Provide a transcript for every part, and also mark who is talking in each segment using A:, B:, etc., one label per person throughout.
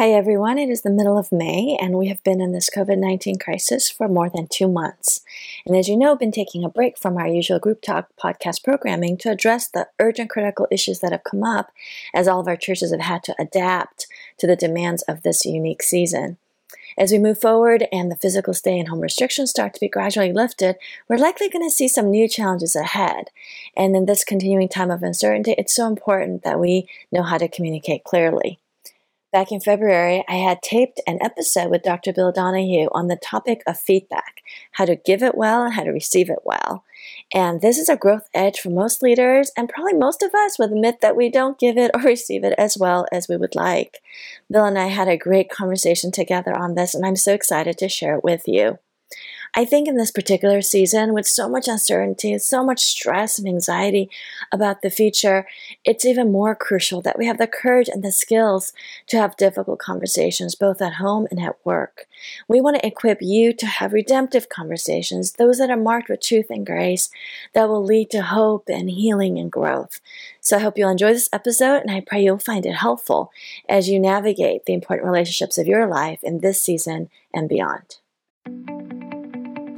A: Hi, everyone. It is the middle of May, and we have been in this COVID 19 crisis for more than two months. And as you know, been taking a break from our usual group talk podcast programming to address the urgent critical issues that have come up as all of our churches have had to adapt to the demands of this unique season. As we move forward and the physical stay and home restrictions start to be gradually lifted, we're likely going to see some new challenges ahead. And in this continuing time of uncertainty, it's so important that we know how to communicate clearly. Back in February, I had taped an episode with Dr. Bill Donahue on the topic of feedback how to give it well and how to receive it well. And this is a growth edge for most leaders, and probably most of us would admit that we don't give it or receive it as well as we would like. Bill and I had a great conversation together on this, and I'm so excited to share it with you. I think in this particular season, with so much uncertainty so much stress and anxiety about the future, it's even more crucial that we have the courage and the skills to have difficult conversations, both at home and at work. We want to equip you to have redemptive conversations, those that are marked with truth and grace, that will lead to hope and healing and growth. So I hope you'll enjoy this episode, and I pray you'll find it helpful as you navigate the important relationships of your life in this season and beyond.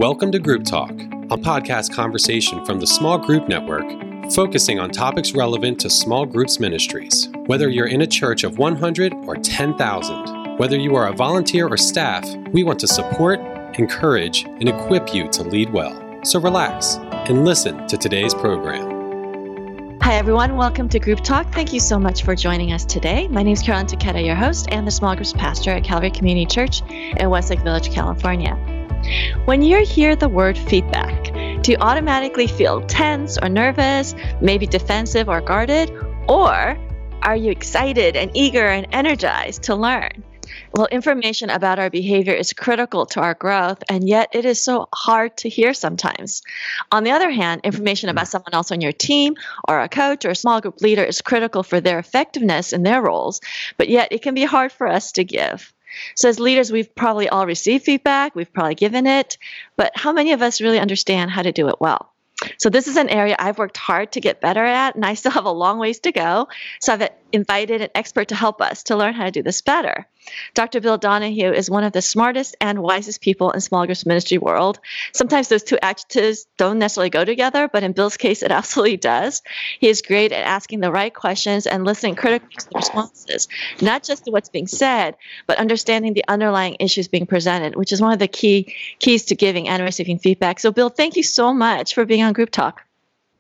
B: Welcome to Group Talk, a podcast conversation from the Small Group Network, focusing on topics relevant to small groups ministries. Whether you're in a church of 100 or 10,000, whether you are a volunteer or staff, we want to support, encourage, and equip you to lead well. So relax and listen to today's program.
A: Hi, everyone. Welcome to Group Talk. Thank you so much for joining us today. My name is Carolyn Taketa, your host and the small groups pastor at Calvary Community Church in Westlake Village, California. When you hear the word feedback, do you automatically feel tense or nervous, maybe defensive or guarded? Or are you excited and eager and energized to learn? Well, information about our behavior is critical to our growth, and yet it is so hard to hear sometimes. On the other hand, information about someone else on your team or a coach or a small group leader is critical for their effectiveness in their roles, but yet it can be hard for us to give. So, as leaders, we've probably all received feedback, we've probably given it, but how many of us really understand how to do it well? So, this is an area I've worked hard to get better at, and I still have a long ways to go. So, I've invited an expert to help us to learn how to do this better. Dr. Bill Donahue is one of the smartest and wisest people in small groups ministry world. Sometimes those two adjectives don't necessarily go together, but in Bill's case, it absolutely does. He is great at asking the right questions and listening critically to the responses, not just to what's being said, but understanding the underlying issues being presented, which is one of the key keys to giving and receiving feedback. So, Bill, thank you so much for being on Group Talk.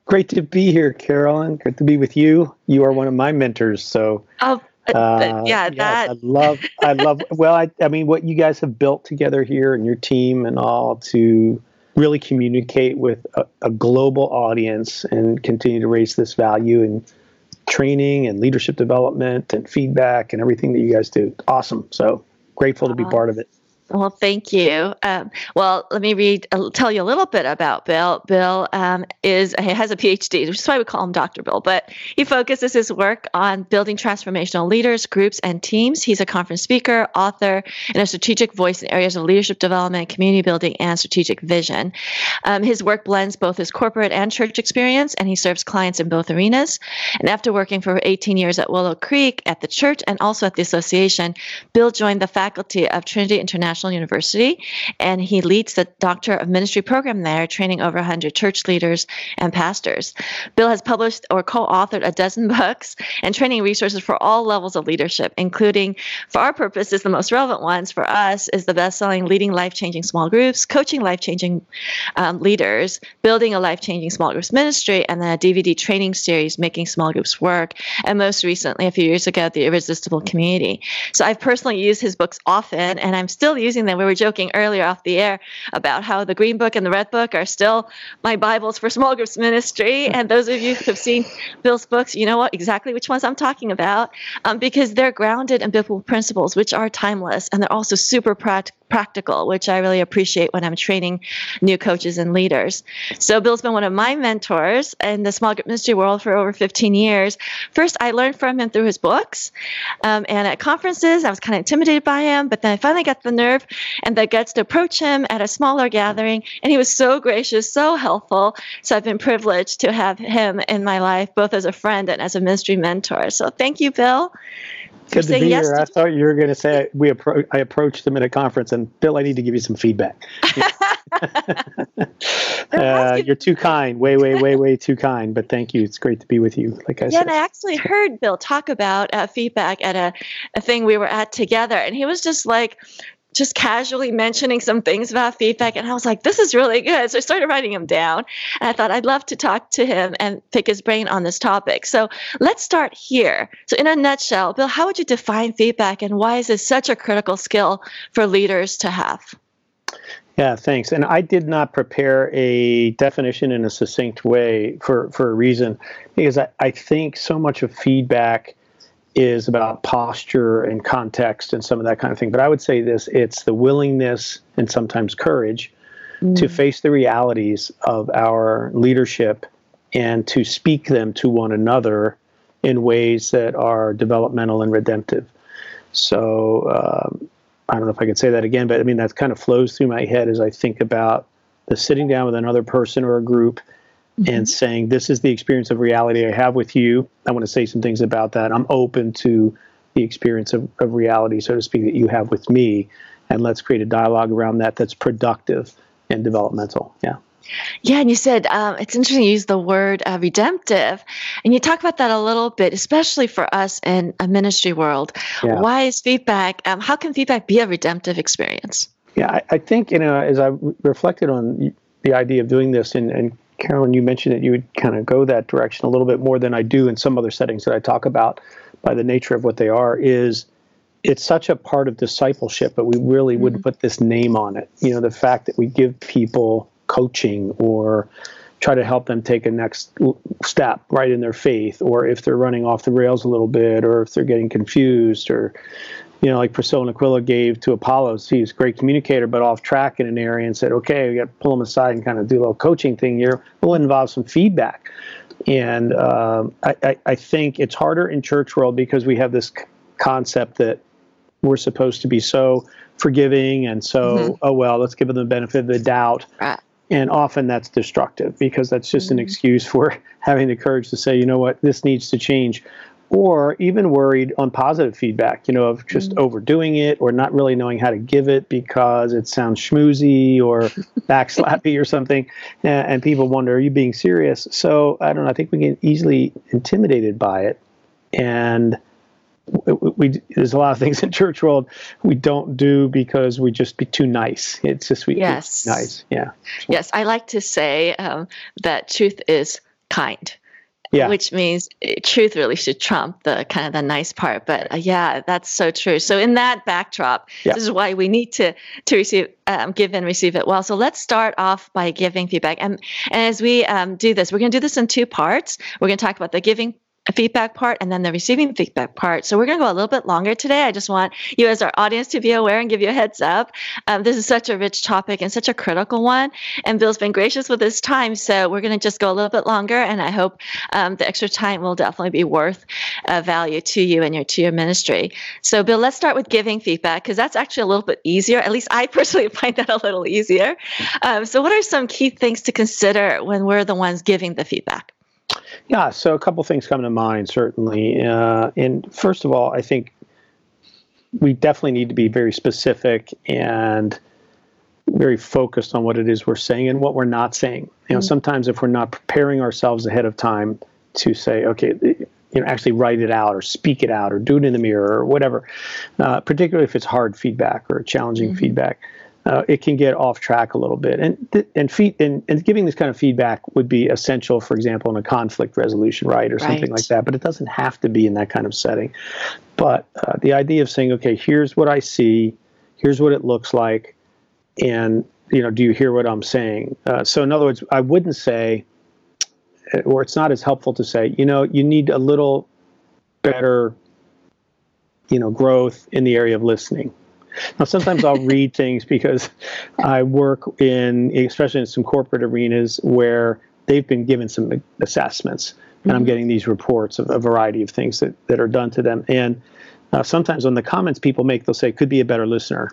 C: Great to be here, Carolyn. Good to be with you. You are one of my mentors, so.
A: Oh, uh, yeah, that.
C: I love, I love. well, I, I mean, what you guys have built together here and your team and all to really communicate with a, a global audience and continue to raise this value and training and leadership development and feedback and everything that you guys do. Awesome. So grateful to be part of it.
A: Well, thank you. Um, well, let me read, uh, tell you a little bit about Bill. Bill um, is has a PhD, which is why we call him Dr. Bill. But he focuses his work on building transformational leaders, groups, and teams. He's a conference speaker, author, and a strategic voice in areas of leadership development, community building, and strategic vision. Um, his work blends both his corporate and church experience, and he serves clients in both arenas. And after working for 18 years at Willow Creek, at the church, and also at the association, Bill joined the faculty of Trinity International. National University, and he leads the Doctor of Ministry program there, training over 100 church leaders and pastors. Bill has published or co authored a dozen books and training resources for all levels of leadership, including, for our purposes, the most relevant ones for us is the best selling Leading Life Changing Small Groups, Coaching Life Changing um, Leaders, Building a Life Changing Small Groups Ministry, and then a DVD training series, Making Small Groups Work, and most recently, a few years ago, The Irresistible Community. So I've personally used his books often, and I'm still using using them. We were joking earlier off the air about how the Green Book and the Red Book are still my Bibles for small groups ministry. And those of you who have seen Bill's books, you know what exactly which ones I'm talking about um, because they're grounded in biblical principles, which are timeless, and they're also super practical practical, which I really appreciate when I'm training new coaches and leaders. So Bill's been one of my mentors in the small group ministry world for over 15 years. First, I learned from him through his books, um, and at conferences, I was kind of intimidated by him, but then I finally got the nerve and the guts to approach him at a smaller gathering, and he was so gracious, so helpful. So I've been privileged to have him in my life, both as a friend and as a ministry mentor. So thank you, Bill.
C: Good to be yes here. To- I thought you were going to say we appro- I approached them at a conference and Bill, I need to give you some feedback. uh, you're too kind, way, way, way, way too kind. But thank you. It's great to be with you. Like I
A: yeah,
C: said.
A: and I actually heard Bill talk about uh, feedback at a, a thing we were at together, and he was just like, just casually mentioning some things about feedback and I was like, this is really good. So I started writing him down and I thought I'd love to talk to him and pick his brain on this topic. So let's start here. So in a nutshell, Bill, how would you define feedback and why is this such a critical skill for leaders to have?
C: Yeah, thanks. And I did not prepare a definition in a succinct way for, for a reason, because I, I think so much of feedback is about posture and context and some of that kind of thing. But I would say this it's the willingness and sometimes courage mm. to face the realities of our leadership and to speak them to one another in ways that are developmental and redemptive. So um, I don't know if I could say that again, but I mean, that kind of flows through my head as I think about the sitting down with another person or a group mm-hmm. and saying, This is the experience of reality I have with you. I want to say some things about that. I'm open to the experience of, of reality, so to speak, that you have with me. And let's create a dialogue around that that's productive and developmental. Yeah.
A: Yeah, and you said um, it's interesting you use the word uh, redemptive, and you talk about that a little bit, especially for us in a ministry world. Yeah. Why is feedback? Um, how can feedback be a redemptive experience?
C: Yeah, I, I, think you know as I reflected on the idea of doing this and, and Carolyn, you mentioned that you would kind of go that direction a little bit more than I do in some other settings that I talk about by the nature of what they are is it's such a part of discipleship, but we really mm-hmm. wouldn't put this name on it. You know, the fact that we give people coaching or try to help them take a next step right in their faith, or if they're running off the rails a little bit, or if they're getting confused, or you know, like Priscilla and Aquila gave to Apollos. He's a great communicator, but off track in an area and said, okay, we got to pull him aside and kind of do a little coaching thing here. We'll involve some feedback. And um, I, I, I, think it's harder in church world because we have this c- concept that we're supposed to be so forgiving and so, mm-hmm. oh, well, let's give them the benefit of the doubt. Right. And often that's destructive because that's just mm-hmm. an excuse for having the courage to say, you know what, this needs to change or even worried on positive feedback, you know, of just mm-hmm. overdoing it or not really knowing how to give it because it sounds schmoozy or backslappy or something. And, and, people wonder, are you being serious? So I don't know. I think we get easily intimidated by it. And we, we, there's a lot of things in church world we don't do because we just be too nice. It's just we yes. nice. Yeah.
A: Yes. I like to say um, that truth is kind yeah. which means eh, truth really should trump the kind of the nice part. But uh, yeah, that's so true. So in that backdrop, yeah. this is why we need to to receive, um, give and receive it well. So let's start off by giving feedback, and, and as we um, do this, we're going to do this in two parts. We're going to talk about the giving feedback part and then the receiving feedback part. So we're going to go a little bit longer today. I just want you as our audience to be aware and give you a heads up. Um, this is such a rich topic and such a critical one. And Bill's been gracious with his time. So we're going to just go a little bit longer. And I hope um, the extra time will definitely be worth uh, value to you and your to your ministry. So Bill, let's start with giving feedback because that's actually a little bit easier. At least I personally find that a little easier. Um, so what are some key things to consider when we're the ones giving the feedback?
C: Yeah, so a couple things come to mind, certainly. Uh, and first of all, I think we definitely need to be very specific and very focused on what it is we're saying and what we're not saying. You know, mm-hmm. sometimes if we're not preparing ourselves ahead of time to say, okay, you know, actually write it out or speak it out or do it in the mirror or whatever, uh, particularly if it's hard feedback or challenging mm-hmm. feedback uh, it can get off track a little bit. And th- and, feed, and and giving this kind of feedback would be essential, for example, in a conflict resolution, right, or right. something like that. But it doesn't have to be in that kind of setting. But uh, the idea of saying, okay, here's what I see, here's what it looks like, and you know, do you hear what I'm saying? Uh, so in other words, I wouldn't say, or it's not as helpful to say, you know, you need a little better, you know, growth in the area of listening now, sometimes I'll read things because I work in, especially in some corporate arenas where they've been given some assessments, and mm-hmm. I'm getting these reports of a variety of things that, that are done to them. And uh, sometimes on the comments people make, they'll say, could be a better listener.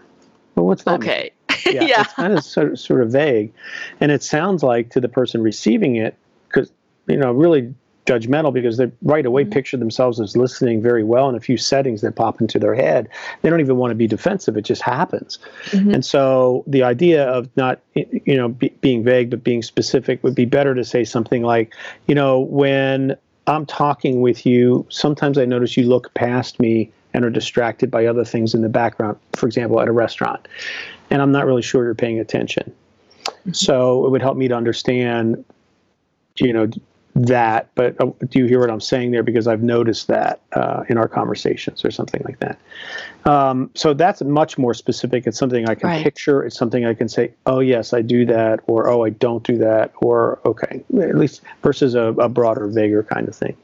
C: Well, what's that?
A: Okay.
C: yeah, yeah. It's kind of sort, of sort of vague. And it sounds like to the person receiving it, because, you know, really judgmental because they right away mm-hmm. picture themselves as listening very well in a few settings that pop into their head. They don't even want to be defensive. It just happens. Mm-hmm. And so the idea of not, you know, be, being vague but being specific would be better to say something like, you know, when I'm talking with you, sometimes I notice you look past me and are distracted by other things in the background, for example, at a restaurant. And I'm not really sure you're paying attention. Mm-hmm. So it would help me to understand, you know, that, but uh, do you hear what I'm saying there? Because I've noticed that uh, in our conversations or something like that. Um, so that's much more specific. It's something I can right. picture. It's something I can say, oh, yes, I do that, or oh, I don't do that, or okay, at least versus a, a broader, vaguer kind of thing.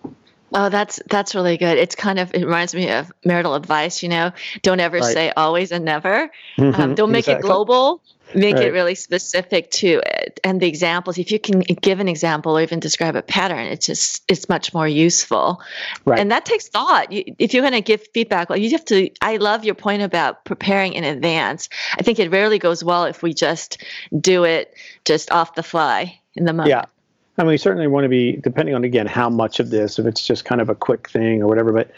A: Oh, that's that's really good. It's kind of it reminds me of marital advice. You know, don't ever right. say always and never. Mm-hmm, um, don't make exactly. it global. Make right. it really specific to it. And the examples, if you can give an example or even describe a pattern, it's just it's much more useful. Right. And that takes thought. You, if you're going to give feedback, well, you have to. I love your point about preparing in advance. I think it rarely goes well if we just do it just off the fly in the moment.
C: Yeah. I mean, we certainly want to be, depending on, again, how much of this, if it's just kind of a quick thing or whatever, but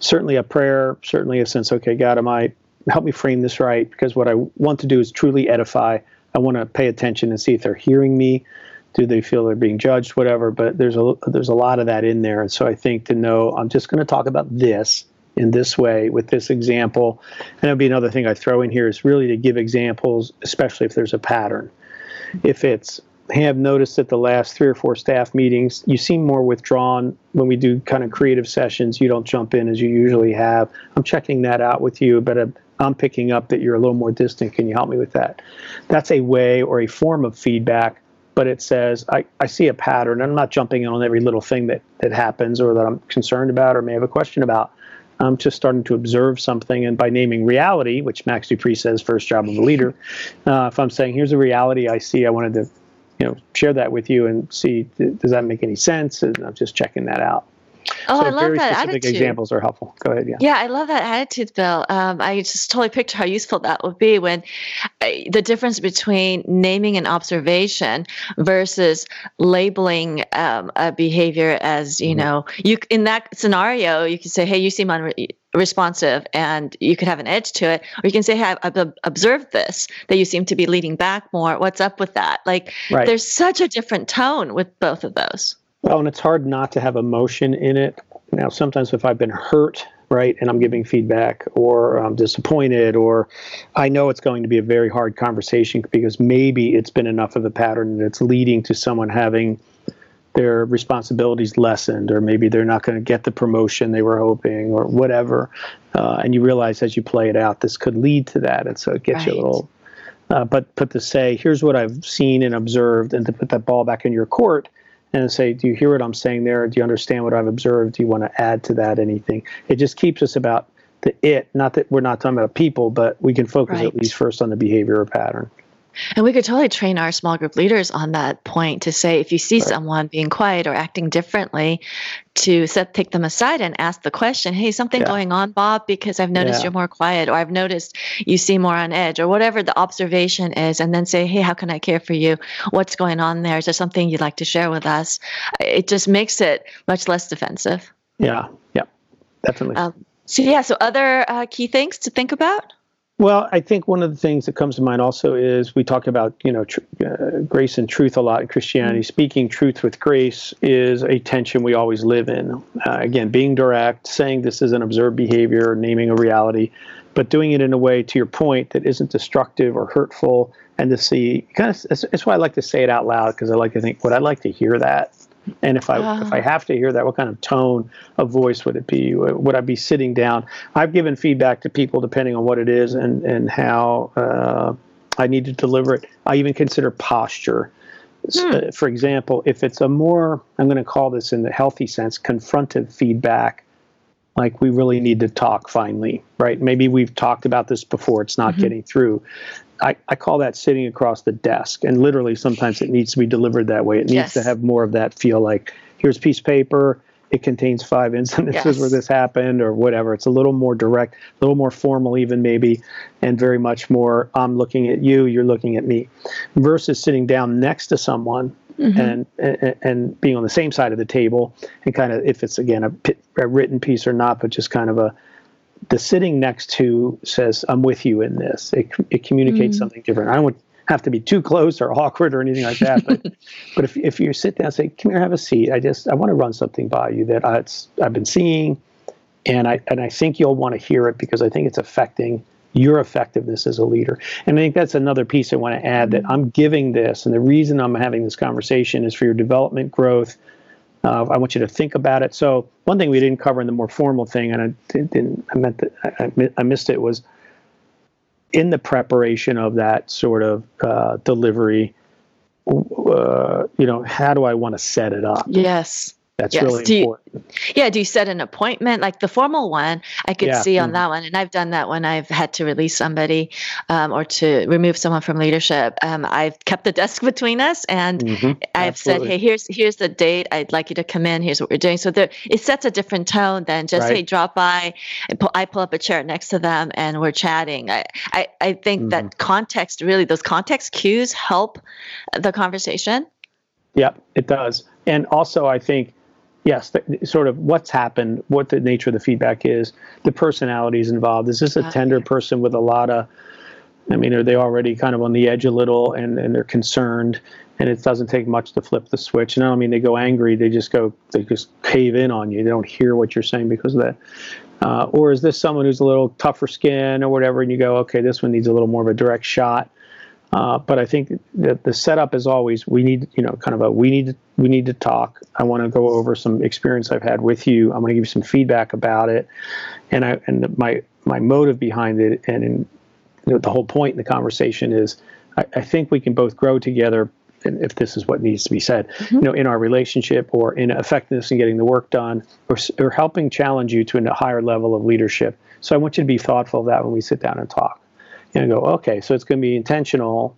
C: certainly a prayer, certainly a sense, okay, God, am I, help me frame this right? Because what I want to do is truly edify. I want to pay attention and see if they're hearing me. Do they feel they're being judged, whatever? But there's a, there's a lot of that in there. And so I think to know, I'm just going to talk about this in this way with this example. And would be another thing I throw in here is really to give examples, especially if there's a pattern. If it's have noticed that the last three or four staff meetings, you seem more withdrawn when we do kind of creative sessions. You don't jump in as you usually have. I'm checking that out with you, but I'm picking up that you're a little more distant. Can you help me with that? That's a way or a form of feedback, but it says, I, I see a pattern. I'm not jumping in on every little thing that, that happens or that I'm concerned about or may have a question about. I'm just starting to observe something, and by naming reality, which Max De Pree says first job of a leader, uh, if I'm saying here's a reality I see, I wanted to you know share that with you and see does that make any sense and i'm just checking that out
A: Oh,
C: so
A: I love that
C: specific
A: attitude.
C: examples are helpful. Go ahead. Yeah.
A: Yeah, I love that attitude, Bill. Um, I just totally picture how useful that would be when uh, the difference between naming an observation versus labeling um, a behavior as you mm-hmm. know you in that scenario you can say, "Hey, you seem unre- responsive and you could have an edge to it or you can say hey i've observed this that you seem to be leading back more what's up with that like right. there's such a different tone with both of those
C: well and it's hard not to have emotion in it now sometimes if i've been hurt right and i'm giving feedback or i'm disappointed or i know it's going to be a very hard conversation because maybe it's been enough of a pattern that it's leading to someone having their responsibilities lessened, or maybe they're not going to get the promotion they were hoping, or whatever. Uh, and you realize as you play it out, this could lead to that, and so it gets right. you a little. Uh, but but to say, here's what I've seen and observed, and to put that ball back in your court, and say, do you hear what I'm saying there? Do you understand what I've observed? Do you want to add to that anything? It just keeps us about the it. Not that we're not talking about people, but we can focus right. at least first on the behavior or pattern.
A: And we could totally train our small group leaders on that point to say if you see right. someone being quiet or acting differently, to set take them aside and ask the question, "Hey, something yeah. going on, Bob? Because I've noticed yeah. you're more quiet, or I've noticed you seem more on edge, or whatever the observation is." And then say, "Hey, how can I care for you? What's going on there? Is there something you'd like to share with us?" It just makes it much less defensive.
C: Yeah. Yeah. Definitely. Um,
A: so yeah. So other uh, key things to think about.
C: Well, I think one of the things that comes to mind also is we talk about you know tr- uh, grace and truth a lot in Christianity. Mm-hmm. Speaking truth with grace is a tension we always live in. Uh, again, being direct, saying this is an observed behavior, naming a reality, but doing it in a way, to your point, that isn't destructive or hurtful. And to see, kind of, it's, it's why I like to say it out loud because I like to think, would I like to hear that? And if I if I ah. have to hear that, what kind of tone of voice would it be? Would I be sitting down? I've given feedback to people depending on what it is and and how uh, I need to deliver it. I even consider posture. Hmm. Uh, for example, if it's a more I'm going to call this in the healthy sense confrontive feedback like we really need to talk finally right maybe we've talked about this before it's not mm-hmm. getting through I, I call that sitting across the desk. And literally, sometimes it needs to be delivered that way. It needs yes. to have more of that feel like here's a piece of paper. It contains five incidences yes. where this happened or whatever. It's a little more direct, a little more formal, even maybe, and very much more I'm looking at you, you're looking at me, versus sitting down next to someone mm-hmm. and, and, and being on the same side of the table and kind of if it's again a, a written piece or not, but just kind of a the sitting next to says I'm with you in this. It it communicates mm-hmm. something different. I don't have to be too close or awkward or anything like that. But but if if you sit down and say, "Come here, have a seat," I just I want to run something by you that I, I've been seeing, and I and I think you'll want to hear it because I think it's affecting your effectiveness as a leader. And I think that's another piece I want to add that I'm giving this, and the reason I'm having this conversation is for your development growth. Uh, I want you to think about it. So one thing we didn't cover in the more formal thing, and I didn't, I meant that I, missed it was in the preparation of that sort of uh, delivery. Uh, you know, how do I want to set it up?
A: Yes.
C: That's
A: yes.
C: really
A: do you. Yeah. Do you set an appointment? Like the formal one, I could yeah. see on mm-hmm. that one. And I've done that when I've had to release somebody um, or to remove someone from leadership. Um, I've kept the desk between us and mm-hmm. I've Absolutely. said, hey, here's here's the date. I'd like you to come in. Here's what we're doing. So there, it sets a different tone than just, right. hey, drop by. Pull, I pull up a chair next to them and we're chatting. I, I, I think mm-hmm. that context really, those context cues help the conversation.
C: Yep, it does. And also, I think yes, the, sort of what's happened, what the nature of the feedback is, the personalities involved. Is this a tender person with a lot of, I mean, are they already kind of on the edge a little and, and they're concerned and it doesn't take much to flip the switch? And I don't mean they go angry, they just go, they just cave in on you. They don't hear what you're saying because of that. Uh, or is this someone who's a little tougher skin or whatever, and you go, okay, this one needs a little more of a direct shot? Uh, but I think that the setup is always we need, you know, kind of a we need to, we need to talk. I want to go over some experience I've had with you. I'm going to give you some feedback about it, and I and my my motive behind it, and in, you know, the whole point in the conversation is I, I, think we can both grow together. And if this is what needs to be said, mm-hmm. you know, in our relationship or in effectiveness in getting the work done, or, or helping challenge you to a higher level of leadership. So I want you to be thoughtful of that when we sit down and talk and go, okay, so it's going to be intentional,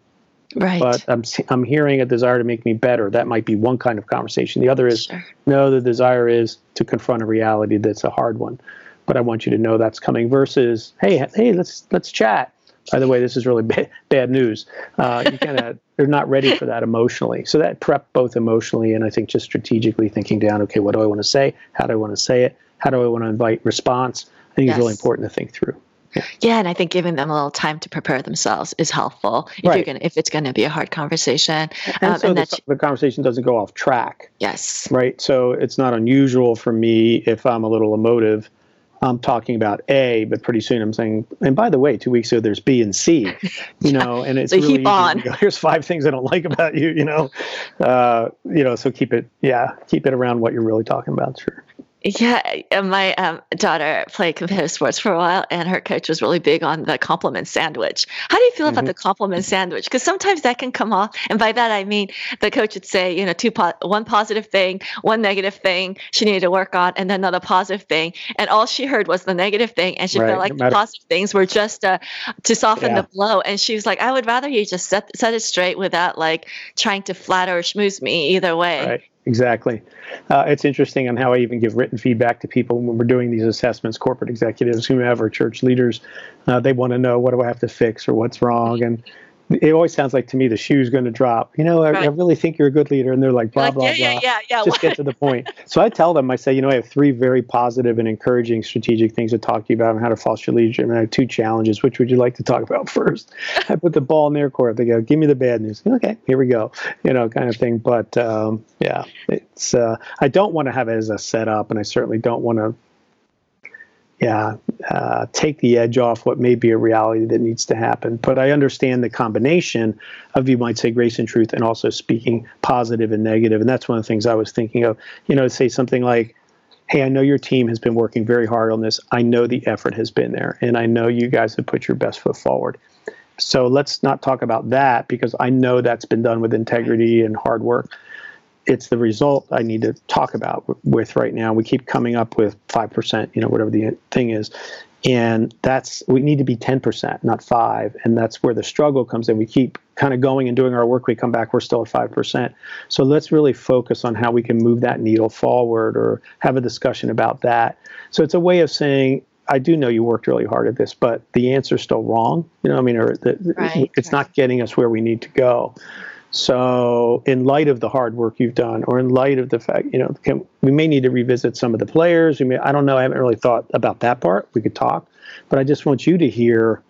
A: right?
C: But I'm I'm hearing a desire to make me better. That might be one kind of conversation. The other is sure. no, the desire is to confront a reality that's a hard one, but I want you to know that's coming. Versus, hey, hey, let's let's chat. By the way, this is really bad, bad news. Uh, you kind of they're not ready for that emotionally. So that prep both emotionally and I think just strategically thinking down. Okay, what do I want to say? How do I want to say it? How do I want to invite response? I think yes. it's really important to think through.
A: Yeah, and I think giving them a little time to prepare themselves is helpful if right. you're gonna if it's going to be a hard conversation.
C: And um, so and the, the, conversation doesn't go off track.
A: Yes.
C: Right. So it's not unusual for me if I'm a little emotive. I'm talking about A, but pretty soon I'm saying, and by the way, two weeks ago there's B and C, you know, and it's
A: so
C: really
A: keep on.
C: Go, Here's five things I don't like about you, you know, uh, you know. So keep it, yeah, keep it around what you're really talking about. Sure.
A: Yeah, my um, daughter played competitive sports for a while, and her coach was really big on the compliment sandwich. How do you feel mm-hmm. about the compliment sandwich? Because sometimes that can come off, and by that I mean the coach would say, you know, two po- one positive thing, one negative thing she needed to work on, and then another positive thing, and all she heard was the negative thing, and she right. felt like no the positive things were just uh, to soften yeah. the blow. And she was like, I would rather you just set set it straight without like trying to flatter or schmooze me either way.
C: Right. Exactly. Uh, it's interesting on how I even give written feedback to people when we're doing these assessments, corporate executives, whomever, church leaders. Uh, they want to know what do I have to fix or what's wrong. And it always sounds like to me the shoe's going to drop. You know, I, right. I, really think you're a good leader, and they're like blah
A: like,
C: blah
A: yeah,
C: blah.
A: Yeah, yeah, yeah.
C: Just get to the point. So I tell them, I say, you know, I have three very positive and encouraging strategic things to talk to you about on how to foster leadership, and I have two challenges. Which would you like to talk about first? I put the ball in their court. They go, give me the bad news. Okay, here we go. You know, kind of thing. But um, yeah, it's. Uh, I don't want to have it as a setup, and I certainly don't want to yeah, uh, take the edge off what may be a reality that needs to happen. But I understand the combination of, you might say, grace and truth, and also speaking positive and negative. And that's one of the things I was thinking of. You know, say something like, hey, I know your team has been working very hard on this. I know the effort has been there, and I know you guys have put your best foot forward. So let's not talk about that because I know that's been done with integrity and hard work it's the result I need to talk about with right now. We keep coming up with five percent, you know, whatever the uh, thing is, and that's we need to be ten percent, not five, and that's where the struggle comes in. We keep kind of going and doing our work. We come back, we're still at five percent. So let's really focus on how we can move that needle forward, or have a discussion about that. So it's a way of saying. I do know you worked really hard at this, but the answer's still wrong. You know, I mean, or the, right, it's right. not getting us where we need to go. So, in light of the hard work you've done, or in light of the fact, you know, can, we may need to revisit some of the players. We may, I don't know. I haven't really thought about that part. We could talk, but I just want you to hear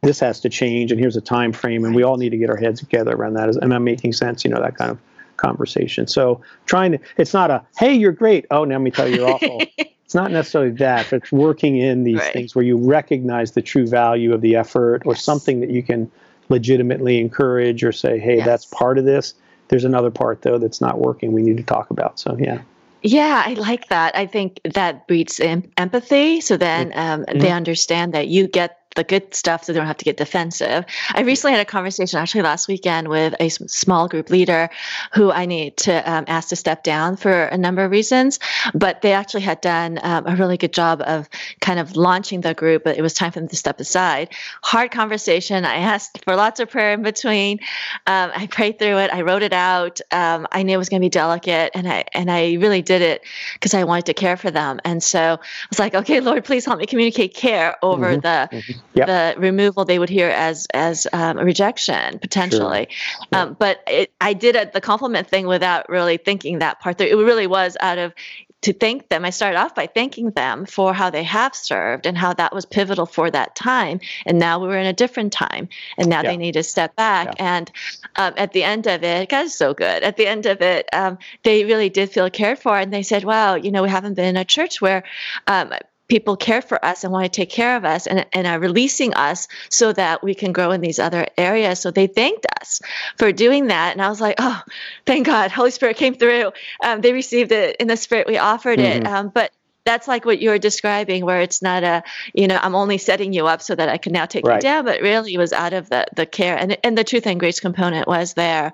C: this has to change, and here's a time frame, and we all need to get our heads together around that. Am I making sense? You know, that kind of conversation. So, trying to, it's not a, hey, you're great. Oh, now let me tell you, you're awful. it's not necessarily that, but it's working in these
A: Right.
C: things where you recognize the true value of the effort or something that you can legitimately encourage or say, hey,
A: Yes.
C: that's part of this. There's another part though that's not working. We need to talk about. So yeah,
A: Yeah, I like that. I think that breeds em- empathy. So then um, they understand that you get the good stuff so they don't have to get defensive. I recently had a conversation actually last weekend with a small group leader who I need to um, ask to step down for a number of reasons, but they actually had done um, a really good job of kind of launching the group, but it was time for them to step aside. Hard conversation. I asked for lots of prayer in between. Um, I prayed through it. I wrote it out. Um, I knew it was going to be delicate, and I and I really did it because I wanted to care for them. And so I was like, okay, Lord, please help me communicate care over
C: Mhm,
A: the
C: Yep.
A: the removal they would hear as as um, a rejection potentially.
C: Yeah.
A: Um, but it, I did it, the compliment thing without really thinking that part. It really was out of to thank them. I started off by thanking them for how they have served and how that was pivotal for that time. And now we're in a different time, and now
C: Yeah.
A: they need to step back. And um, at the end of it, God is so good. At the end of it, um, they really did feel cared for, and they said, "Wow, you know, we haven't been in a church where." Um, People care for us and want to take care of us and, and are releasing us so that we can grow in these other areas. So they thanked us for doing that. And I was like, oh, thank God, Holy Spirit came through. Um, they received it in the Spirit. We offered it.
C: Mhm.
A: Um, but that's like what you're describing, where it's not a, you know, I'm only setting you up so that I can now take
C: Right.
A: you down, but really it was out of the the care and and the truth and grace component was there.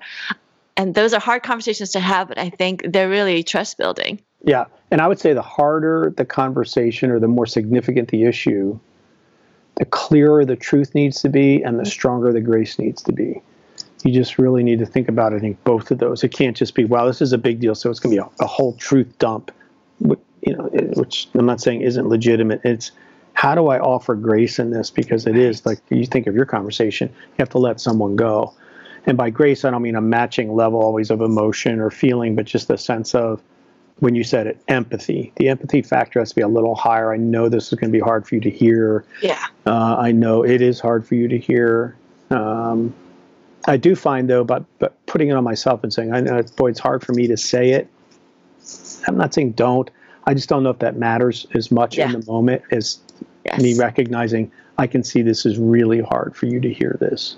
A: And those are hard conversations to have, but I think they're really trust building.
C: Yeah. And I would say the harder the conversation or the more significant the issue, the clearer the truth needs to be and the stronger the grace needs to be. You just really need to think about, I think, both of those. It can't just be, wow, this is a big deal, so it's going to be a, a whole truth dump, wh- you know, which I'm not saying isn't legitimate. It's how do I offer grace in this? Because it is like you think of your conversation, you have to let someone go. And by grace, I don't mean a matching level always of emotion or feeling, but just a sense of, when you said it, empathy. The empathy factor has to be a little higher. I know this is going to be hard for you to hear.
A: Yeah.
C: Uh, I know it is hard for you to hear. Um, I do find though, but but putting it on myself and saying, I know, it's, boy, it's hard for me to say it. I'm not saying don't. I just don't know if that matters as much
A: Yeah.
C: in the moment as
A: Yes.
C: me recognizing I can see this is really hard for you to hear this.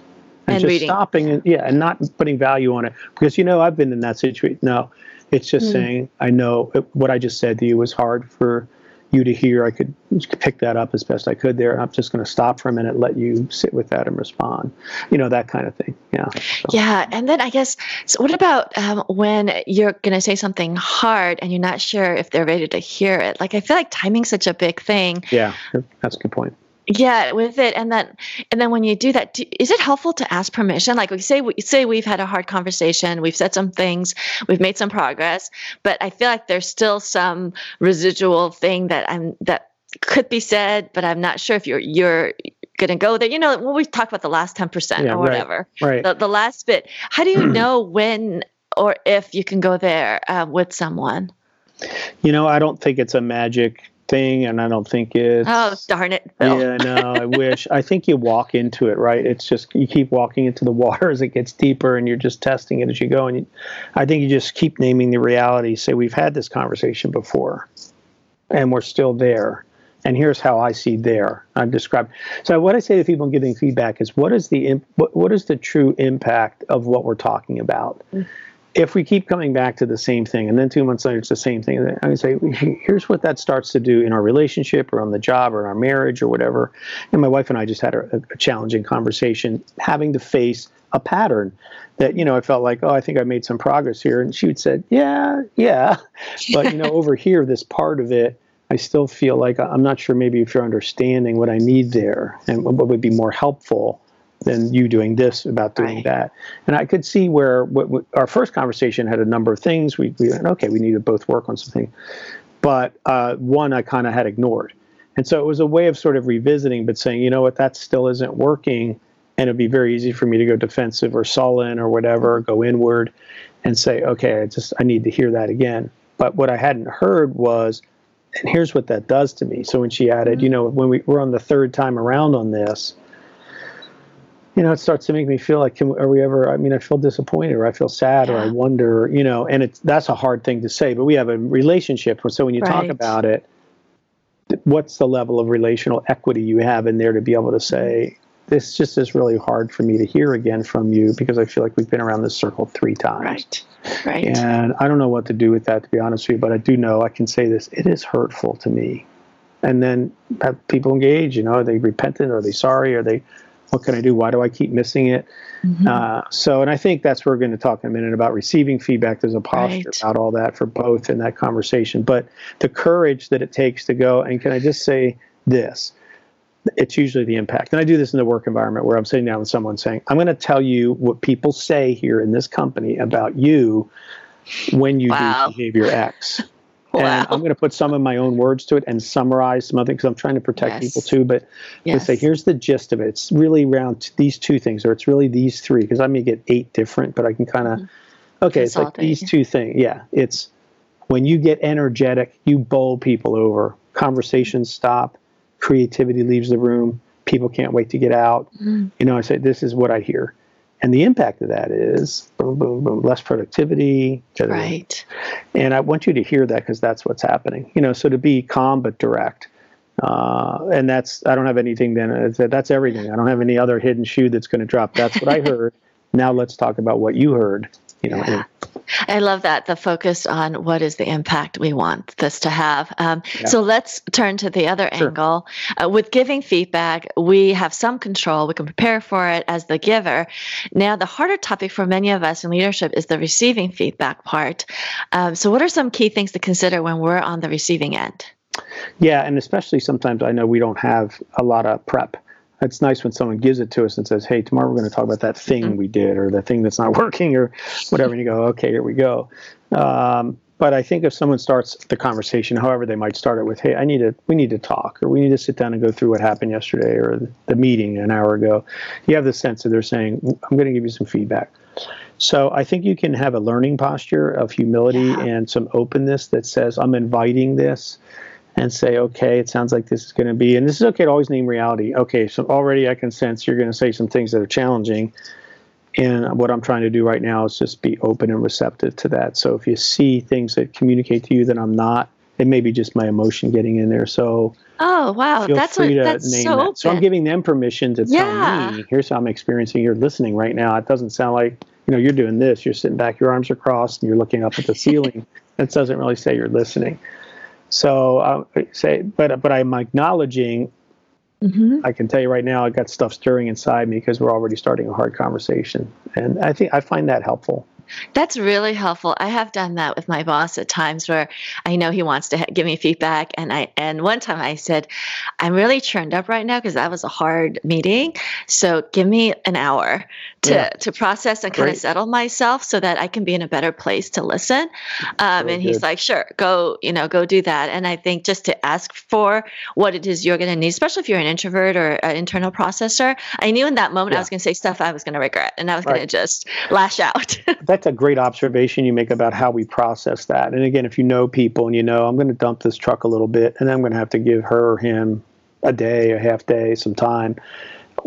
A: And
C: just
A: reading.
C: stopping and yeah, and not putting value on it because you know I've been in that situation. No, it's just
A: Mm.
C: saying I know what I just said to you was hard for you to hear. I could pick that up as best I could there. I'm just going to stop for a minute, let you sit with that and respond. You know that kind of thing. Yeah. So,
A: Yeah, and then I guess, so what about um, when you're going to say something hard and you're not sure if they're ready to hear it? Like, I feel like timing's such a big thing.
C: Yeah, that's a good point.
A: Yeah, with it, and then and then when you do that, do, is it helpful to ask permission? Like we say, we say we've had a hard conversation, we've said some things, we've made some progress, but I feel like there's still some residual thing that I'm that could be said, but I'm not sure if you're you're gonna go there. You know, when we talk about the last ten percent
C: Yeah,
A: or
C: right.
A: whatever,
C: Right.
A: the the last bit. How do you know when or if you can go there uh, with someone?
C: You know, I don't think it's a magic thing, and I don't think it's.
A: Oh darn it, Bill.
C: Yeah, no, I wish. I think you walk into it, right? It's just you keep walking into the water as it gets deeper, and you're just testing it as you go. And you, I think you just keep naming the reality. Say, we've had this conversation before, and we're still there. And here's how I see there. I've described. So what I say to people giving feedback is, what is the imp- what, what is the true impact of what we're talking about? Mm. If we keep coming back to the same thing and then two months later it's the same thing i would say here's what that starts to do in our relationship or on the job or in our marriage or whatever. And my wife and i just had a, a challenging conversation having to face a pattern that you know i felt like oh i think i made some progress here. And she would said yeah yeah. But you know over here this part of it i still feel like i'm not sure maybe if you're understanding what i need there and what would be more helpful than you doing this about doing
A: Right.
C: that. And I could see where what, what, our first conversation had a number of things. We, we went, okay, we need to both work on something. But uh, one I kind of had ignored. And so it was a way of sort of revisiting, but saying, you know what, that still isn't working. and it'd be very easy for me to go defensive or sullen or whatever, go inward, and say, okay, I just I need to hear that again. But what I hadn't heard was, and here's what that does to me. So when she added, you know, when we were on the third time around on this, you know, it starts to make me feel like, can, are we ever? I mean, I feel disappointed, or I feel sad, or I wonder, you know, and it's that's a hard thing to say. But we have a relationship, so when you talk about it, what's the level of relational equity you have in there to be able to say, this just is really hard for me to hear again from you because I feel like we've been around this circle three times.
A: Right. Right.
C: And I don't know what to do with that, to be honest with you, but I do know I can say this it is hurtful to me. And then have people engage, you know, are they repentant? Are they sorry? Are they, what can I do? Why do I keep missing it?
A: Mhm.
C: Uh, so, and I think that's where we're going to talk in a minute about receiving feedback. There's a posture
A: Right.
C: about all that for both in that conversation. But the courage that it takes to go, and can I just say this? It's usually the impact. And I do this in the work environment where I'm sitting down with someone saying, I'm going to tell you what people say here in this company about you when you
A: Wow.
C: do behavior X.
A: Wow.
C: And I'm going to put some of my own words to it and summarize some other things because I'm trying to protect
A: Yes.
C: people too. But
A: yes.
C: to say, here's the gist of it. It's really around t- these two things, or it's really these three, because I may get eight different, but I can kind of, okay, it's like these two things. Yeah, it's when you get energetic, you bowl people over. Conversations stop, creativity leaves the room, people can't wait to get out.
A: Mm.
C: You know, I say, this is what I hear. And the impact of that is boom, boom, boom, less productivity. da, da, da.
A: Right.
C: And I want you to hear that because that's what's happening. You know, so to be calm but direct. Uh, and that's, I don't have anything then. uh, That's everything. I don't have any other hidden shoe that's going to drop. That's what I heard. now let's talk about what you heard. You know,
A: Yeah. I love that the focus on what is the impact we want this to have. Um,
C: Yeah.
A: So let's turn to the other
C: Sure.
A: angle. Uh, with giving feedback, we have some control. We can prepare for it as the giver. Now, the harder topic for many of us in leadership is the receiving feedback part. Um, so, what are some key things to consider when we're on the receiving end?
C: Yeah, and especially sometimes I know we don't have a lot of prep. It's nice when someone gives it to us and says, "Hey, tomorrow we're going to talk about that thing
A: Mhm.
C: we did or the thing that's not working or whatever." And you go, "Okay, here we go." Um, but I think if someone starts the conversation, however they might start it with, "Hey, I need to, we need to talk, or we need to sit down and go through what happened yesterday or the, the meeting an hour ago," you have the sense that they're saying, "I'm going to give you some feedback." So I think you can have a learning posture of humility
A: Yeah.
C: and some openness that says, "I'm inviting this." And say, okay, it sounds like this is going to be, and this is okay to always name reality. Okay, so already I can sense you're going to say some things that are challenging. And what I'm trying to do right now is just be open and receptive to that. So if you see things that communicate to you that I'm not, it may be just my emotion getting in there. So
A: Oh, wow.
C: feel
A: that's
C: free
A: what,
C: to
A: that's
C: name
A: so
C: that. So I'm giving them permission to
A: Yeah.
C: tell me, here's how I'm experiencing. You're listening right now. It doesn't sound like, you know, you're doing this. You're sitting back, your arms are crossed, and you're looking up at the ceiling. That doesn't really say you're listening. So I say, but but I'm acknowledging.
A: Mhm.
C: I can tell you right now, I got stuff stirring inside me because we're already starting a hard conversation, and I think I find that helpful.
A: That's really helpful. I have done that with my boss at times where I know he wants to ha- give me feedback, and I and one time I said, "I'm really churned up right now because that was a hard meeting. So give me an hour to
C: Yeah.
A: to process and kind of settle myself so that I can be in a better place to listen." Um, and he's
C: good.
A: like, "Sure, go, you know, go do that." And I think just to ask for what it is you're going to need, especially if you're an introvert or an internal processor, I knew in that moment I was going to say stuff I was going to regret, and I was going to just lash out.
C: That's a great observation you make about how we process that. And again, if you know people and you know, I'm going to dump this truck a little bit, and I'm going to have to give her or him a day, a half day, some time.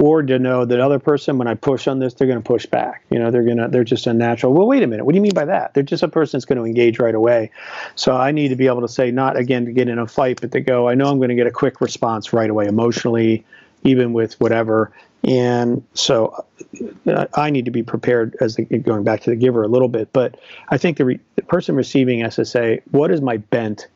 C: Or to know that other person, when I push on this, they're going to push back. You know, they're going to, they're just a natural. Well, wait a minute. What do you mean by that? They're just a person that's going to engage right away. So I need to be able to say, not again to get in a fight, but to go, I know I'm going to get a quick response right away, emotionally, even with whatever. And so uh, I need to be prepared as the, going back to the giver a little bit. But I think the, re, the person receiving SSA, what is my bent?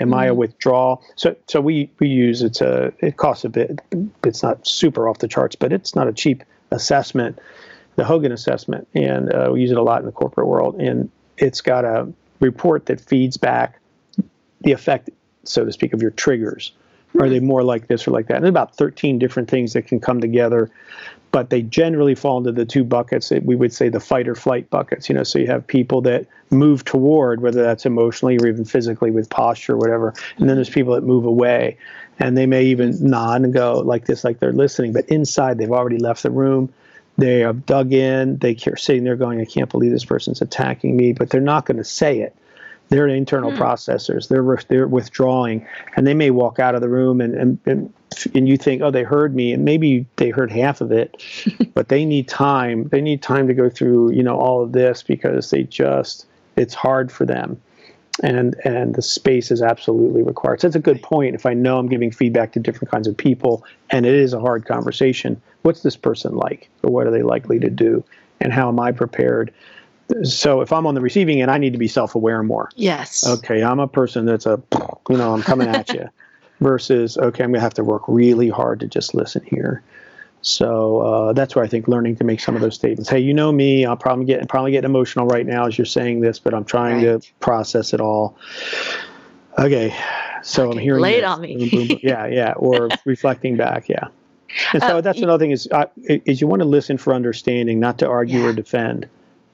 C: Am I a withdrawal? So, so we we use it's a it costs a bit. It's not super off the charts, but it's not a cheap assessment, the Hogan assessment, and uh, we use it a lot in the corporate world. And it's got a report that feeds back the effect, so to speak, of your triggers. Are they more like this or like that? And about 13 different things that can come together, but they generally fall into the two buckets. that We would say the fight or flight buckets. You know, so you have people that move toward, whether that's emotionally or even physically with posture or whatever, and then there's people that move away. and they may even nod and go like this, like they're listening, but inside they've already left the room. They have dug in. They are sitting there going, "I can't believe this person's attacking me," but they're not going to say it. They're internal hmm. processors. They're they're withdrawing, and they may walk out of the room and, and and and you think, oh, they heard me, and maybe they heard half of it, but they need time. They need time to go through, you know, all of this because they just it's hard for them and and the space is absolutely required. So that's a good point. If I know I'm giving feedback to different kinds of people, and it is a hard conversation, what's this person like, or what are they likely to do, and how am I prepared? So if I'm on the receiving end, I need to be self-aware more.
A: Yes.
C: Okay, I'm a person that's a, you know, I'm coming at you, versus okay, I'm gonna have to work really hard to just listen here. So uh, that's where I think learning to make some of those statements. Hey, you know me. I'll probably get probably get emotional right now as you're saying this, but I'm trying right. to process it all. Okay, so okay, I'm hearing.
A: It on me.
C: boom, boom, boom. Yeah, yeah, or reflecting back. Yeah, and so uh, that's another thing is uh, is you want to listen for understanding, not to argue yeah. or defend.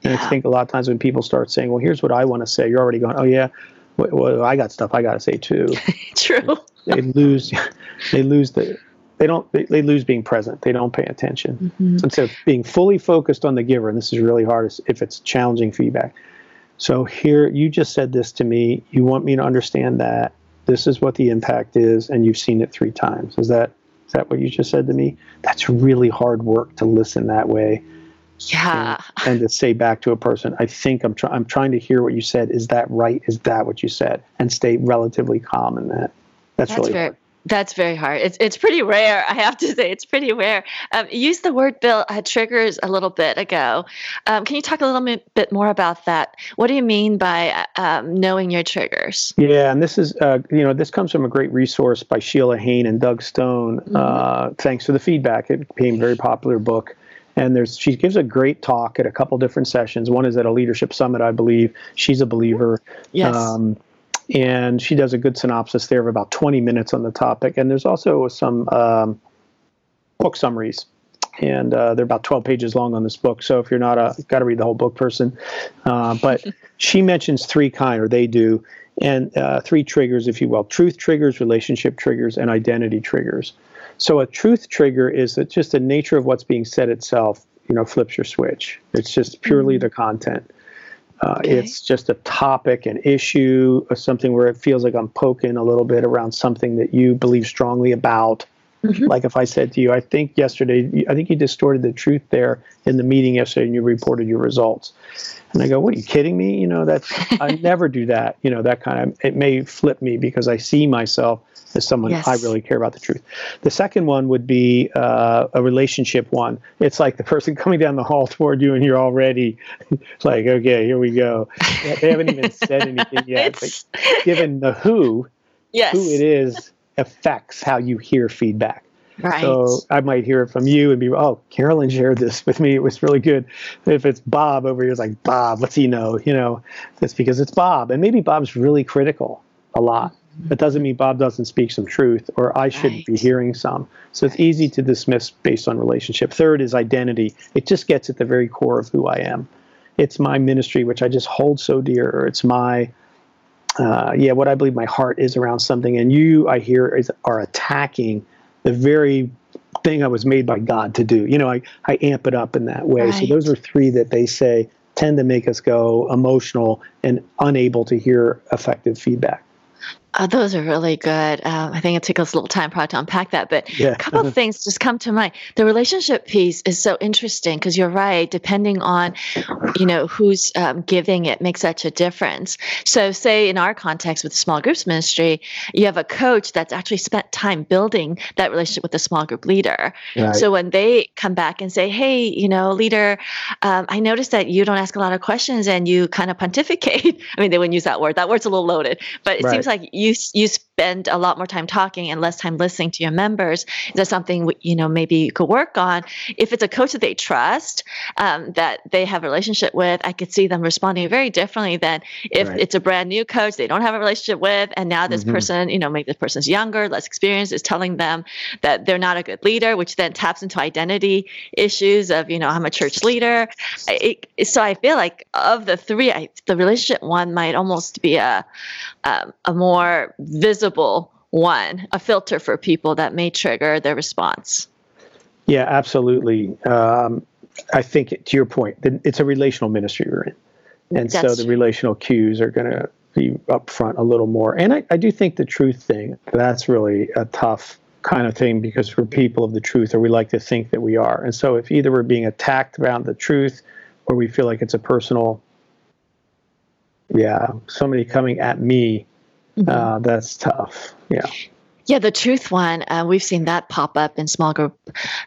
C: And yeah. I think a lot of times when people start saying, "Well, here's what I want to say," you're already going, "Oh yeah, well, well I got stuff I got to say too."
A: True.
C: They lose. They lose the they don't they, they, lose being present they don't pay attention mm-hmm. so instead of being fully focused on the giver and this is really hard if it's challenging feedback so here you just said this to me you want me to understand that this is what the impact is and you've seen it three times is that is that what you just said to me that's really hard work to listen that way
A: yeah
C: and, and to say back to a person i think i'm trying i'm trying to hear what you said is that right is that what you said and stay relatively calm in that that's, that's really very, hard.
A: That's very hard. It's it's pretty rare. I have to say, it's pretty rare. Um, you used the word Bill uh, triggers a little bit ago. Um, can you talk a little bit, bit more about that? What do you mean by um, knowing your triggers?
C: Yeah, and this is uh, you know this comes from a great resource by Sheila Heen and Doug Stone. Mm-hmm. Uh, thanks for the feedback. It became a very popular book. And there's she gives a great talk at a couple different sessions. One is at a leadership summit, I believe. She's a believer.
A: Yes. Um,
C: and she does a good synopsis there of about 20 minutes on the topic. And there's also some um, book summaries, and uh, they're about 12 pages long on this book. So if you're not a got to read the whole book person, uh, but she mentions three kind, or they do, and uh, three triggers, if you will: truth triggers, relationship triggers, and identity triggers. So a truth trigger is that just the nature of what's being said itself, you know, flips your switch. It's just purely mm-hmm. the content. Uh, okay. It's just a topic, an issue, or something where it feels like I'm poking a little bit around something that you believe strongly about. Mm-hmm. Like if I said to you, I think yesterday, I think you distorted the truth there in the meeting yesterday and you reported your results. And I go, what are you kidding me? You know, that's, I never do that. You know, that kind of, it may flip me because I see myself as someone yes. I really care about the truth. The second one would be uh, a relationship one. It's like the person coming down the hall toward you, and you're already like, okay, here we go. They haven't even said anything yet. But given the who,
A: yes.
C: who it is affects how you hear feedback.
A: Right.
C: So I might hear it from you and be, oh, Carolyn shared this with me. It was really good. If it's Bob over here, it's like, Bob, what's he know? You know, it's because it's Bob. And maybe Bob's really critical a lot. That doesn't mean Bob doesn't speak some truth or I shouldn't right. be hearing some. So it's easy to dismiss based on relationship. Third is identity. It just gets at the very core of who I am. It's my ministry, which I just hold so dear, or it's my, uh, yeah, what I believe my heart is around something. And you, I hear, is, are attacking the very thing I was made by God to do. You know, I, I amp it up in that way. Right. So those are three that they say tend to make us go emotional and unable to hear effective feedback.
A: Uh, those are really good. Um, I think it took us a little time probably to unpack that, but yeah. a couple of things just come to mind. The relationship piece is so interesting because you're right. Depending on, you know, who's um, giving it makes such a difference. So, say in our context with the small groups ministry, you have a coach that's actually spent time building that relationship with the small group leader. Right. So when they come back and say, "Hey, you know, leader, um, I noticed that you don't ask a lot of questions and you kind of pontificate." I mean, they wouldn't use that word. That word's a little loaded, but it right. seems like you you you spend a lot more time talking and less time listening to your members. Is that something you know maybe you could work on? If it's a coach that they trust, um, that they have a relationship with, I could see them responding very differently than if right. it's a brand new coach they don't have a relationship with, and now this mm-hmm. person, you know, maybe this person's younger, less experienced, is telling them that they're not a good leader, which then taps into identity issues of you know I'm a church leader. It, so I feel like of the three, I, the relationship one might almost be a um, a more visible one, a filter for people that may trigger their response.
C: Yeah, absolutely. Um, I think to your point, it's a relational ministry we're in. And That's so the relational cues are going to be upfront a little more. And I, I do think the truth thing, that's really a tough kind of thing because we're people of the truth or we like to think that we are. And so if either we're being attacked around the truth or we feel like it's a personal, yeah, somebody coming at me, mm-hmm. uh, that's tough. Yeah.
A: Yeah, the truth one, uh, we've seen that pop up in small group,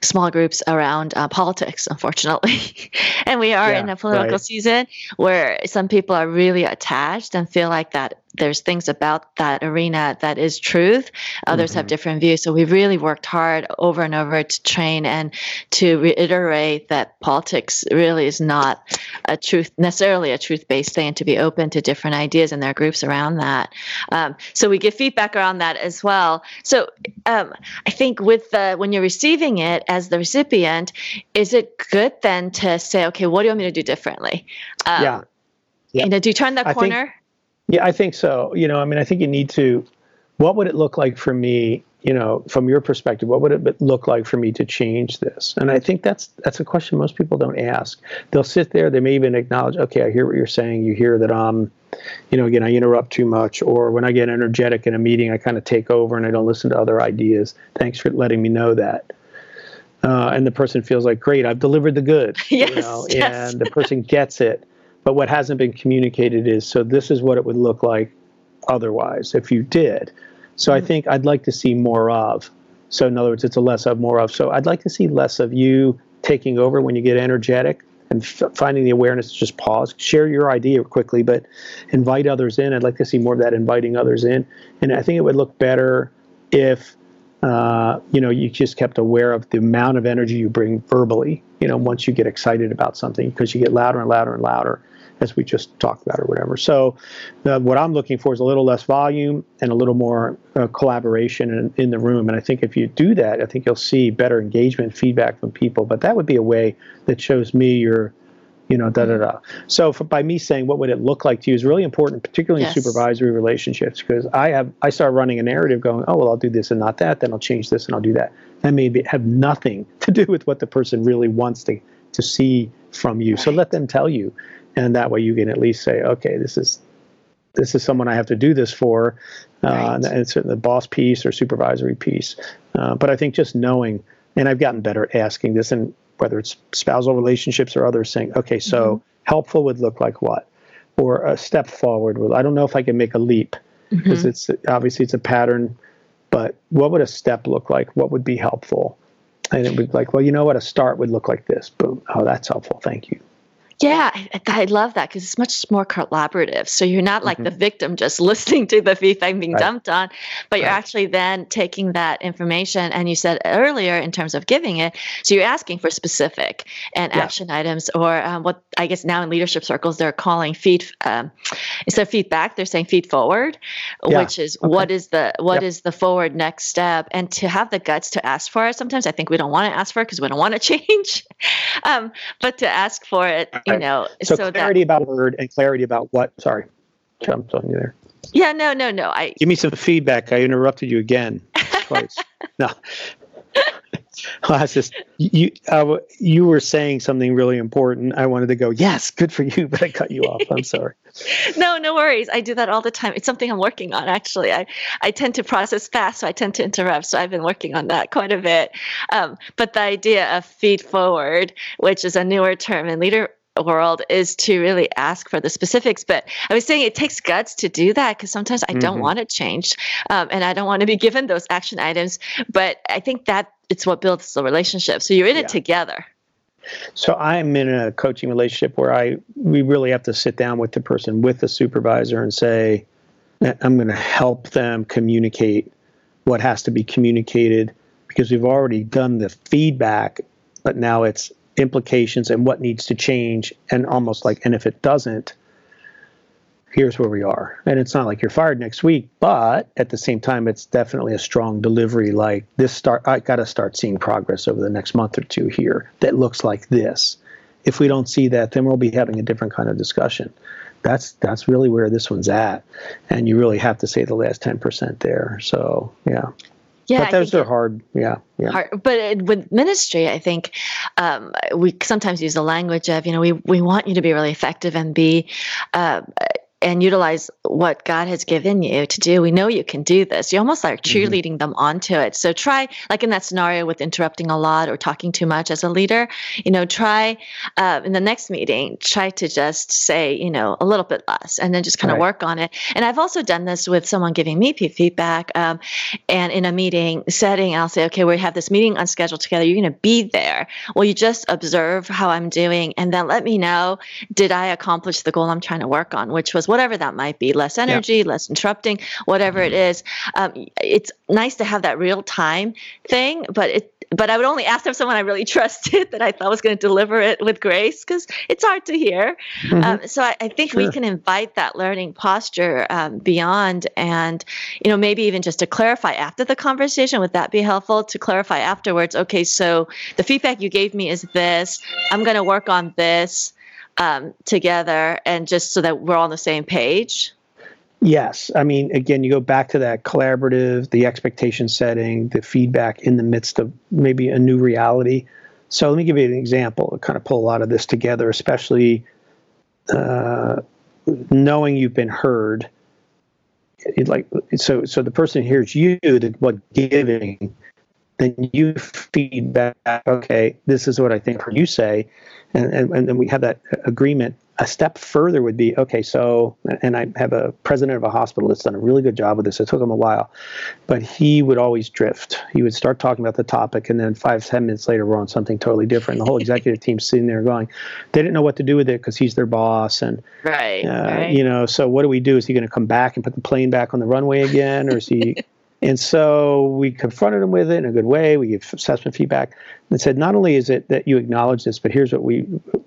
A: small groups around uh, politics, unfortunately, and we are yeah, in a political right. season where some people are really attached and feel like that there's things about that arena that is truth. Others mm-hmm. have different views. So we've really worked hard over and over to train and to reiterate that politics really is not a truth, necessarily a truth based thing, and to be open to different ideas and there are groups around that. Um, so we give feedback around that as well. So um, I think with the, when you're receiving it as the recipient, is it good then to say, okay, what do you want me to do differently?
C: Um, yeah.
A: yeah. You know, do you turn that I corner?
C: Think- yeah, I think so. You know, I mean, I think you need to. What would it look like for me? You know, from your perspective, what would it look like for me to change this? And I think that's that's a question most people don't ask. They'll sit there. They may even acknowledge, okay, I hear what you're saying. You hear that I'm, you know, again, I interrupt too much, or when I get energetic in a meeting, I kind of take over and I don't listen to other ideas. Thanks for letting me know that. Uh, and the person feels like, great, I've delivered the good.
A: yes, you know,
C: yes. And the person gets it. But what hasn't been communicated is so this is what it would look like otherwise if you did. So mm-hmm. I think I'd like to see more of. So in other words, it's a less of, more of. So I'd like to see less of you taking over when you get energetic and f- finding the awareness to just pause, share your idea quickly, but invite others in. I'd like to see more of that inviting others in. And I think it would look better if uh, you know you just kept aware of the amount of energy you bring verbally. You know, once you get excited about something, because you get louder and louder and louder as we just talked about or whatever. So, uh, what I'm looking for is a little less volume and a little more uh, collaboration in, in, the room. And I think if you do that, I think you'll see better engagement, feedback from people. But that would be a way that shows me your, you know, da da da. So, for, by me saying what would it look like to you is really important, particularly yes. in supervisory relationships, because I have I start running a narrative going, oh well, I'll do this and not that, then I'll change this and I'll do that. That may be, have nothing to do with what the person really wants to to see from you. So let them tell you and that way you can at least say, okay, this is this is someone I have to do this for, uh, right. and it's the boss piece or supervisory piece. Uh, but I think just knowing, and I've gotten better at asking this, and whether it's spousal relationships or others, saying, okay, so mm-hmm. helpful would look like what, or a step forward. Would, I don't know if I can make a leap because mm-hmm. it's obviously it's a pattern, but what would a step look like? What would be helpful? And it would be like, well, you know what, a start would look like this. Boom. Oh, that's helpful. Thank you.
A: Yeah, I, I love that because it's much more collaborative. So you're not like mm-hmm. the victim just listening to the feedback being right. dumped on, but you're actually then taking that information. And you said earlier in terms of giving it, so you're asking for specific and yeah. action items, or um, what I guess now in leadership circles they're calling feed um, instead of feedback, they're saying feed forward, yeah. which is okay. what is the what yep. is the forward next step, and to have the guts to ask for it. Sometimes I think we don't want to ask for it because we don't want to change, um, but to ask for it you know
C: so, so clarity that, about word and clarity about what sorry jumped on you there
A: yeah no no no i
C: give me some feedback i interrupted you again twice no well, just you. Uh, you were saying something really important. I wanted to go, yes, good for you, but I cut you off. I'm sorry.
A: no, no worries. I do that all the time. It's something I'm working on. Actually, I I tend to process fast, so I tend to interrupt. So I've been working on that quite a bit. Um, but the idea of feed forward, which is a newer term in leader world is to really ask for the specifics. But I was saying it takes guts to do that because sometimes I don't mm-hmm. want to change um, and I don't want to be given those action items. But I think that it's what builds the relationship. So you're in yeah. it together.
C: So I'm in a coaching relationship where I we really have to sit down with the person with the supervisor and say I'm going to help them communicate what has to be communicated because we've already done the feedback but now it's implications and what needs to change and almost like and if it doesn't here's where we are and it's not like you're fired next week but at the same time it's definitely a strong delivery like this start i got to start seeing progress over the next month or two here that looks like this if we don't see that then we'll be having a different kind of discussion that's that's really where this one's at, and you really have to say the last ten percent there. So yeah.
A: Yeah,
C: but those are hard. Yeah, yeah.
A: Hard. But with ministry, I think um, we sometimes use the language of, you know, we we want you to be really effective and be uh, and utilize what God has given you to do. We know you can do this. You're almost like mm-hmm. cheerleading mm-hmm. them onto it. So try, like in that scenario with interrupting a lot or talking too much as a leader, you know, try uh, in the next meeting, try to just say, you know, a little bit less and then just kind of right. work on it. And I've also done this with someone giving me feedback. Um, and in a meeting setting, I'll say, okay, we have this meeting on schedule together. You're going to be there. Well, you just observe how I'm doing and then let me know, did I accomplish the goal I'm trying to work on, which was whatever that might be less energy, yeah. less interrupting, whatever it is. Um, it's nice to have that real time thing, but it but I would only ask of someone I really trusted that I thought was going to deliver it with grace because it's hard to hear. Mm-hmm. Um, so I, I think sure. we can invite that learning posture um, beyond, and you know maybe even just to clarify after the conversation. Would that be helpful to clarify afterwards? Okay, so the feedback you gave me is this. I'm going to work on this um, together and just so that we're on the same page?
C: Yes. I mean, again, you go back to that collaborative, the expectation setting, the feedback in the midst of maybe a new reality. So let me give you an example to kind of pull a lot of this together, especially uh, knowing you've been heard. It like so, so the person hears you, the, what giving, then you feedback. Okay, this is what I think you say, and, and, and we have that agreement. A step further would be okay, so, and I have a president of a hospital that's done a really good job with this. It took him a while, but he would always drift. He would start talking about the topic, and then five, ten minutes later, we're on something totally different. The whole executive team's sitting there going, they didn't know what to do with it because he's their boss. And,
A: right, uh,
C: right. you know, so what do we do? Is he going to come back and put the plane back on the runway again, or is he. And so we confronted him with it in a good way. We gave assessment feedback and said, not only is it that you acknowledge this, but here's what we,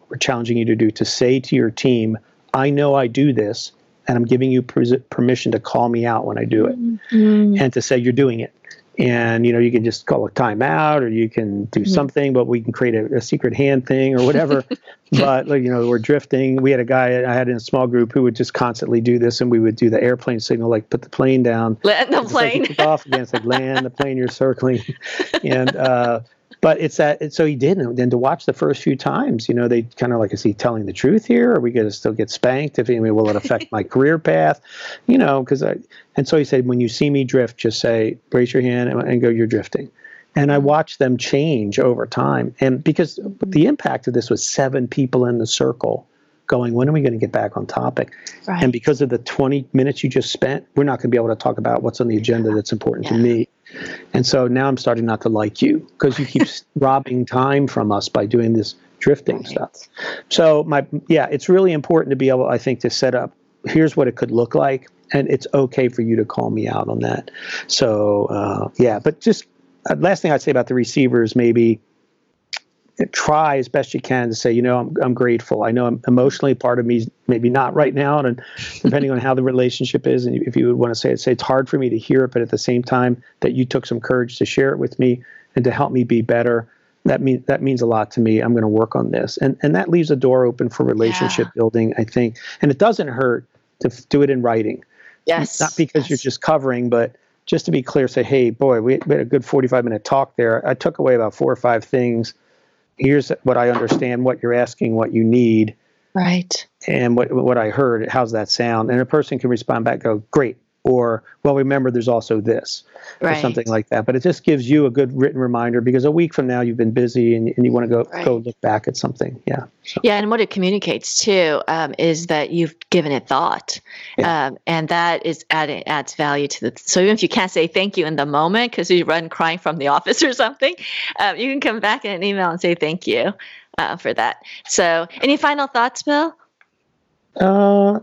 C: we're challenging you to do to say to your team, I know I do this, and I'm giving you permission to call me out when I do it, mm-hmm. and to say you're doing it and you know you can just call a timeout or you can do mm-hmm. something but we can create a, a, secret hand thing or whatever. But you know we're drifting. We had a guy i had in a small group who would just constantly do this and we would do the airplane signal like put the plane down.
A: Land the plane
C: like, off again it's like land the plane you're circling. And uh but it's that so he did and then to watch the first few times you know they kind of like is he telling the truth here are we going to still get spanked if anyway will it affect my career path you know because i and so he said when you see me drift just say raise your hand and, and go you're drifting and I watched them change over time. And because the impact of this was seven people in the circle going, when are we going to get back on topic? Right. And because of the 20 minutes you just spent, we're not going to be able to talk about what's on the agenda that's important yeah. to me. And so now I'm starting not to like you because you keep robbing time from us by doing this drifting right. stuff. So my yeah, it's really important to be able, I think, to set up. Here's what it could look like, and it's okay for you to call me out on that. So uh, yeah, but just uh, last thing I'd say about the receivers, maybe try as best you can to say, you know, I'm, I'm grateful. I know I'm emotionally part of me, maybe not right now, and depending on how the relationship is, and if you would want to say it, say it's hard for me to hear it, but at the same time that you took some courage to share it with me and to help me be better. That means that means a lot to me. I'm going to work on this, and and that leaves a door open for relationship yeah. building. I think, and it doesn't hurt to do it in writing.
A: Yes,
C: not because
A: yes.
C: you're just covering, but just to be clear, say, hey, boy, we had a good 45 minute talk there. I took away about four or five things here's what I understand, what you're asking, what you need.
A: Right.
C: And what what I heard, how's that sound? And a person can respond back, go, great. Or, well, remember, there's also this, right. or something like that. But it just gives you a good written reminder because a week from now you've been busy and, and you want to go right. go look back at something. Yeah.
A: So. Yeah, and what it communicates too um, is that you've given it thought, yeah. um, and that is adding adds value to the. So even if you can't say thank you in the moment because you run crying from the office or something, um, you can come back in an email and say thank you uh, for that. So, any final thoughts, Bill?
C: Uh,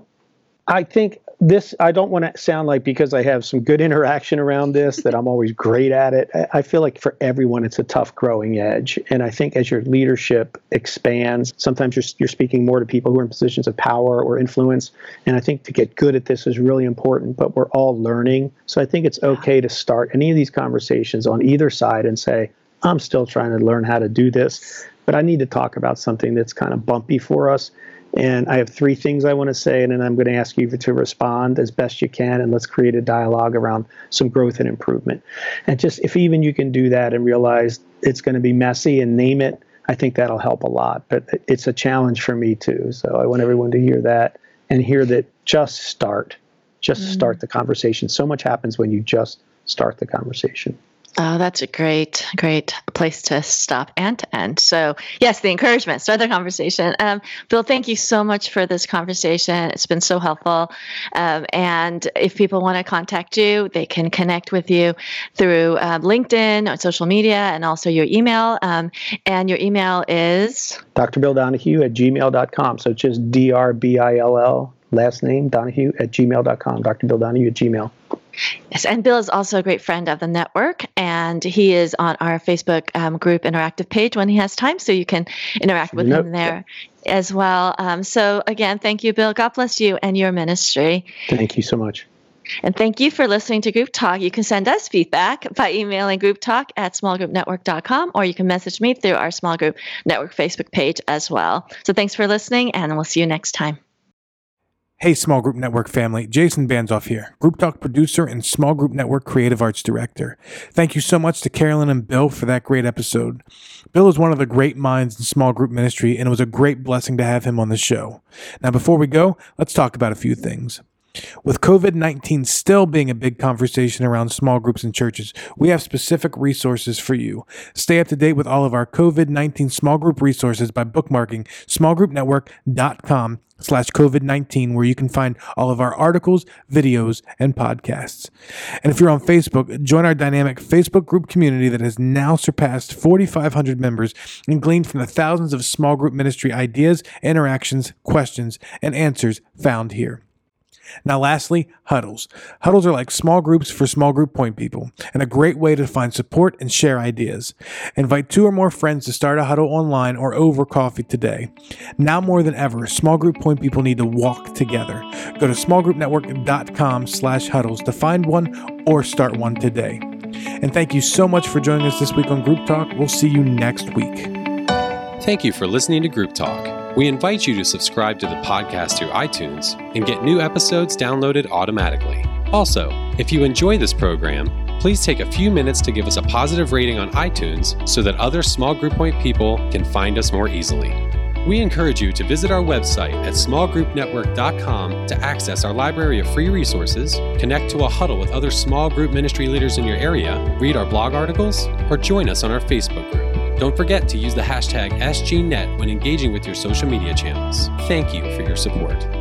C: I think this i don't want to sound like because i have some good interaction around this that i'm always great at it. I feel like for everyone it's a tough growing edge. And i think as your leadership expands sometimes you're, you're speaking more to people who are in positions of power or influence. And i think to get good at this is really important but we're all learning. So i think it's okay to start any of these conversations on either side and say i'm still trying to learn how to do this but i need to talk about something that's kind of bumpy for us And I have three things I want to say, and then I'm going to ask you to respond as best you can, and let's create a dialogue around some growth and improvement. And just if even you can do that and realize it's going to be messy and name it, I think that'll help a lot. But it's a challenge for me too. So I want everyone to hear that and hear that just start, just mm-hmm. start the conversation. So much happens when you just start the conversation.
A: Oh, that's a great, great place to stop and to end. So, yes, the encouragement, start the conversation. Um, Bill, thank you so much for this conversation. It's been so helpful. Um, and if people want to contact you, they can connect with you through um, LinkedIn or social media and also your email. Um, and your email is?
C: Dr. Bill Donahue at gmail.com. So it's just D R B I L L, last name, Donahue at gmail.com. Dr. Bill Donahue at gmail.
A: Yes, and Bill is also a great friend of the network, and he is on our Facebook um, group interactive page when he has time, so you can interact with nope. him there as well. Um, so, again, thank you, Bill. God bless you and your ministry.
C: Thank you so much.
A: And thank you for listening to Group Talk. You can send us feedback by emailing grouptalk at smallgroupnetwork.com, or you can message me through our small group network Facebook page as well. So, thanks for listening, and we'll see you next time.
D: Hey, Small Group Network family, Jason Banzoff here, Group Talk producer and Small Group Network creative arts director. Thank you so much to Carolyn and Bill for that great episode. Bill is one of the great minds in small group ministry, and it was a great blessing to have him on the show. Now, before we go, let's talk about a few things. With COVID 19 still being a big conversation around small groups and churches, we have specific resources for you. Stay up to date with all of our COVID 19 small group resources by bookmarking smallgroupnetwork.com slash COVID 19, where you can find all of our articles, videos, and podcasts. And if you're on Facebook, join our dynamic Facebook group community that has now surpassed 4,500 members and gleaned from the thousands of small group ministry ideas, interactions, questions, and answers found here. Now, lastly, huddles. Huddles are like small groups for small group point people and a great way to find support and share ideas. Invite two or more friends to start a huddle online or over coffee today. Now more than ever, small group point people need to walk together. Go to smallgroupnetwork.com slash huddles to find one or start one today. And thank you so much for joining us this week on Group Talk. We'll see you next week.
B: Thank you for listening to Group Talk. We invite you to subscribe to the podcast through iTunes and get new episodes downloaded automatically. Also, if you enjoy this program, please take a few minutes to give us a positive rating on iTunes so that other small group point people can find us more easily. We encourage you to visit our website at smallgroupnetwork.com to access our library of free resources, connect to a huddle with other small group ministry leaders in your area, read our blog articles, or join us on our Facebook group. Don't forget to use the hashtag SGNet when engaging with your social media channels. Thank you for your support.